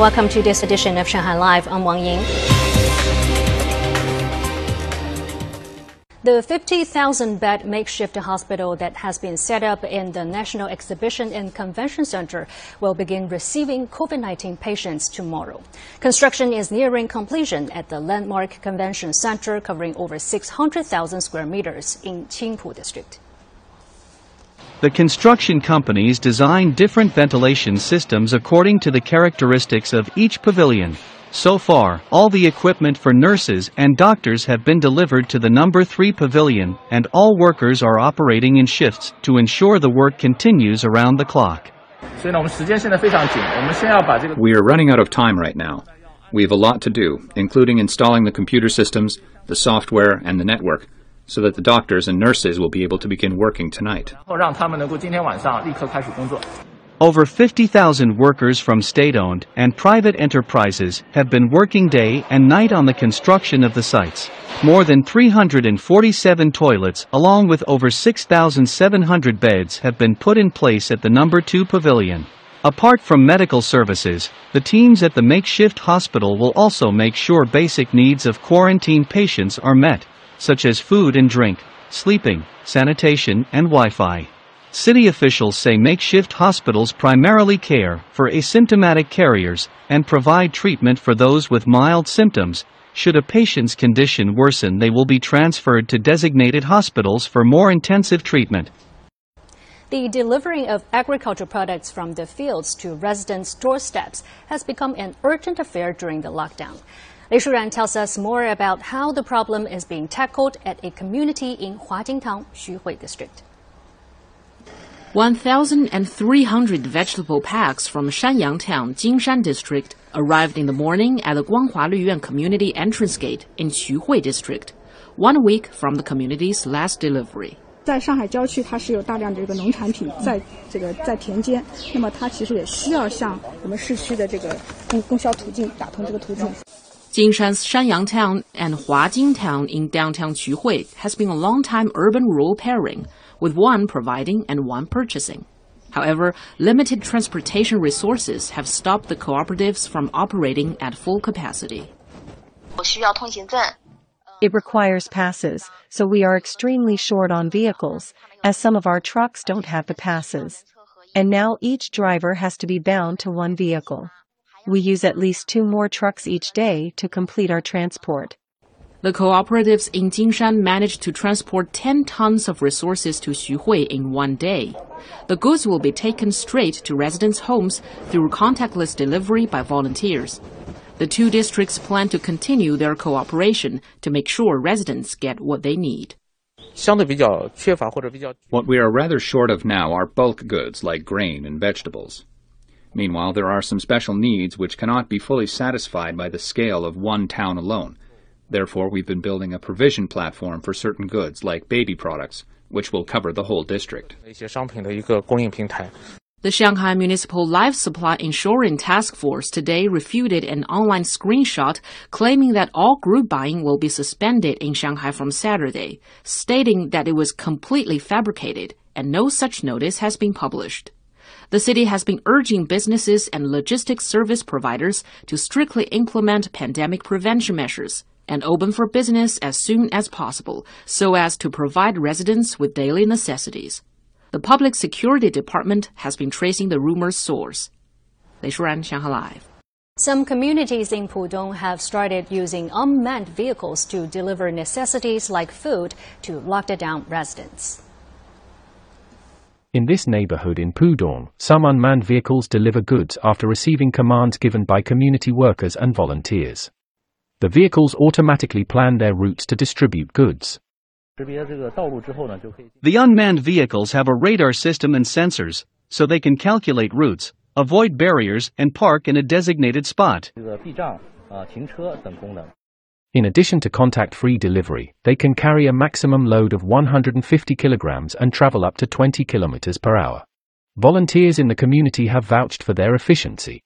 Welcome to this edition of Shanghai Live. I'm Wang Ying. The 50,000 bed makeshift hospital that has been set up in the National Exhibition and Convention Center will begin receiving COVID 19 patients tomorrow. Construction is nearing completion at the landmark convention center covering over 600,000 square meters in Qingpu district. The construction companies design different ventilation systems according to the characteristics of each pavilion. So far, all the equipment for nurses and doctors have been delivered to the number 3 pavilion, and all workers are operating in shifts to ensure the work continues around the clock. We are running out of time right now. We have a lot to do, including installing the computer systems, the software, and the network, so that the doctors and nurses will be able to begin working tonight. Over 50,000 workers from state-owned and private enterprises have been working day and night on the construction of the sites. More than 347 toilets along with over 6,700 beds have been put in place at the number 2 pavilion. Apart from medical services, the teams at the makeshift hospital will also make sure basic needs of quarantine patients are met, such as food and drink, sleeping, sanitation and Wi-Fi. City officials say makeshift hospitals primarily care for asymptomatic carriers and provide treatment for those with mild symptoms. Should a patient's condition worsen, they will be transferred to designated hospitals for more intensive treatment. The delivering of agricultural products from the fields to residents' doorsteps has become an urgent affair during the lockdown. Lei Shuran tells us more about how the problem is being tackled at a community in Huajing Town, Xuhui District. 1,300 vegetable packs from Shanyang Town, Jinshan District, arrived in the morning at the Guanghua Luyuan Community Entrance Gate in Xuhui District, one week from the community's last delivery. 在上海郊区，它是有大量的这个农产品在这个在田间，那么它其实也需要向我们市区的这个供供销途径打通这个途径。Jinshan's Shanyang Town and Huajing Town in downtown Xuhui has been a long-time urban-rural pairing with one providing and one purchasing. However, limited transportation resources have stopped the cooperatives from operating at full capacity. It requires passes, so we are extremely short on vehicles, as some of our trucks don't have the passes. And now each driver has to be bound to one vehicle. We use at least two more trucks each day to complete our transport. The cooperatives in Jinshan managed to transport 10 tons of resources to Xuhui in one day. The goods will be taken straight to residents' homes through contactless delivery by volunteers. The two districts plan to continue their cooperation to make sure residents get what they need. What we are rather short of now are bulk goods like grain and vegetables. Meanwhile, there are some special needs which cannot be fully satisfied by the scale of one town alone. Therefore, we've been building a provision platform for certain goods like baby products, which will cover the whole district. The Shanghai Municipal Life Supply Insurance Task Force today refuted an online screenshot claiming that all group buying will be suspended in Shanghai from Saturday, stating that it was completely fabricated and no such notice has been published. The city has been urging businesses and logistics service providers to strictly implement pandemic prevention measures and open for business as soon as possible so as to provide residents with daily necessities. The Public Security Department has been tracing the rumor's source. Lei Shuran, Shanghai Live. Some communities in Pudong have started using unmanned vehicles to deliver necessities like food to locked down residents. In this neighborhood in Pudong, some unmanned vehicles deliver goods after receiving commands given by community workers and volunteers. The vehicles automatically plan their routes to distribute goods. The unmanned vehicles have a radar system and sensors, so they can calculate routes, avoid barriers, and park in a designated spot. In addition to contact-free delivery, they can carry a maximum load of 150 kilograms and travel up to 20 kilometers per hour. Volunteers in the community have vouched for their efficiency.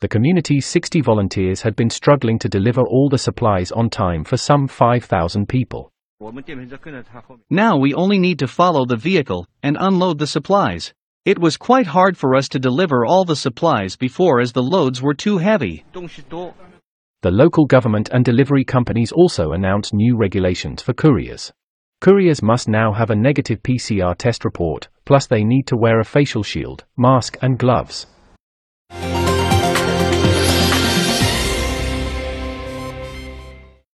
The community's 60 volunteers had been struggling to deliver all the supplies on time for some 5,000 people. Now we only need to follow the vehicle and unload the supplies. It was quite hard for us to deliver all the supplies before as the loads were too heavy. The local government and delivery companies also announced new regulations for couriers. Couriers must now have a negative PCR test report, plus they need to wear a facial shield, mask and gloves.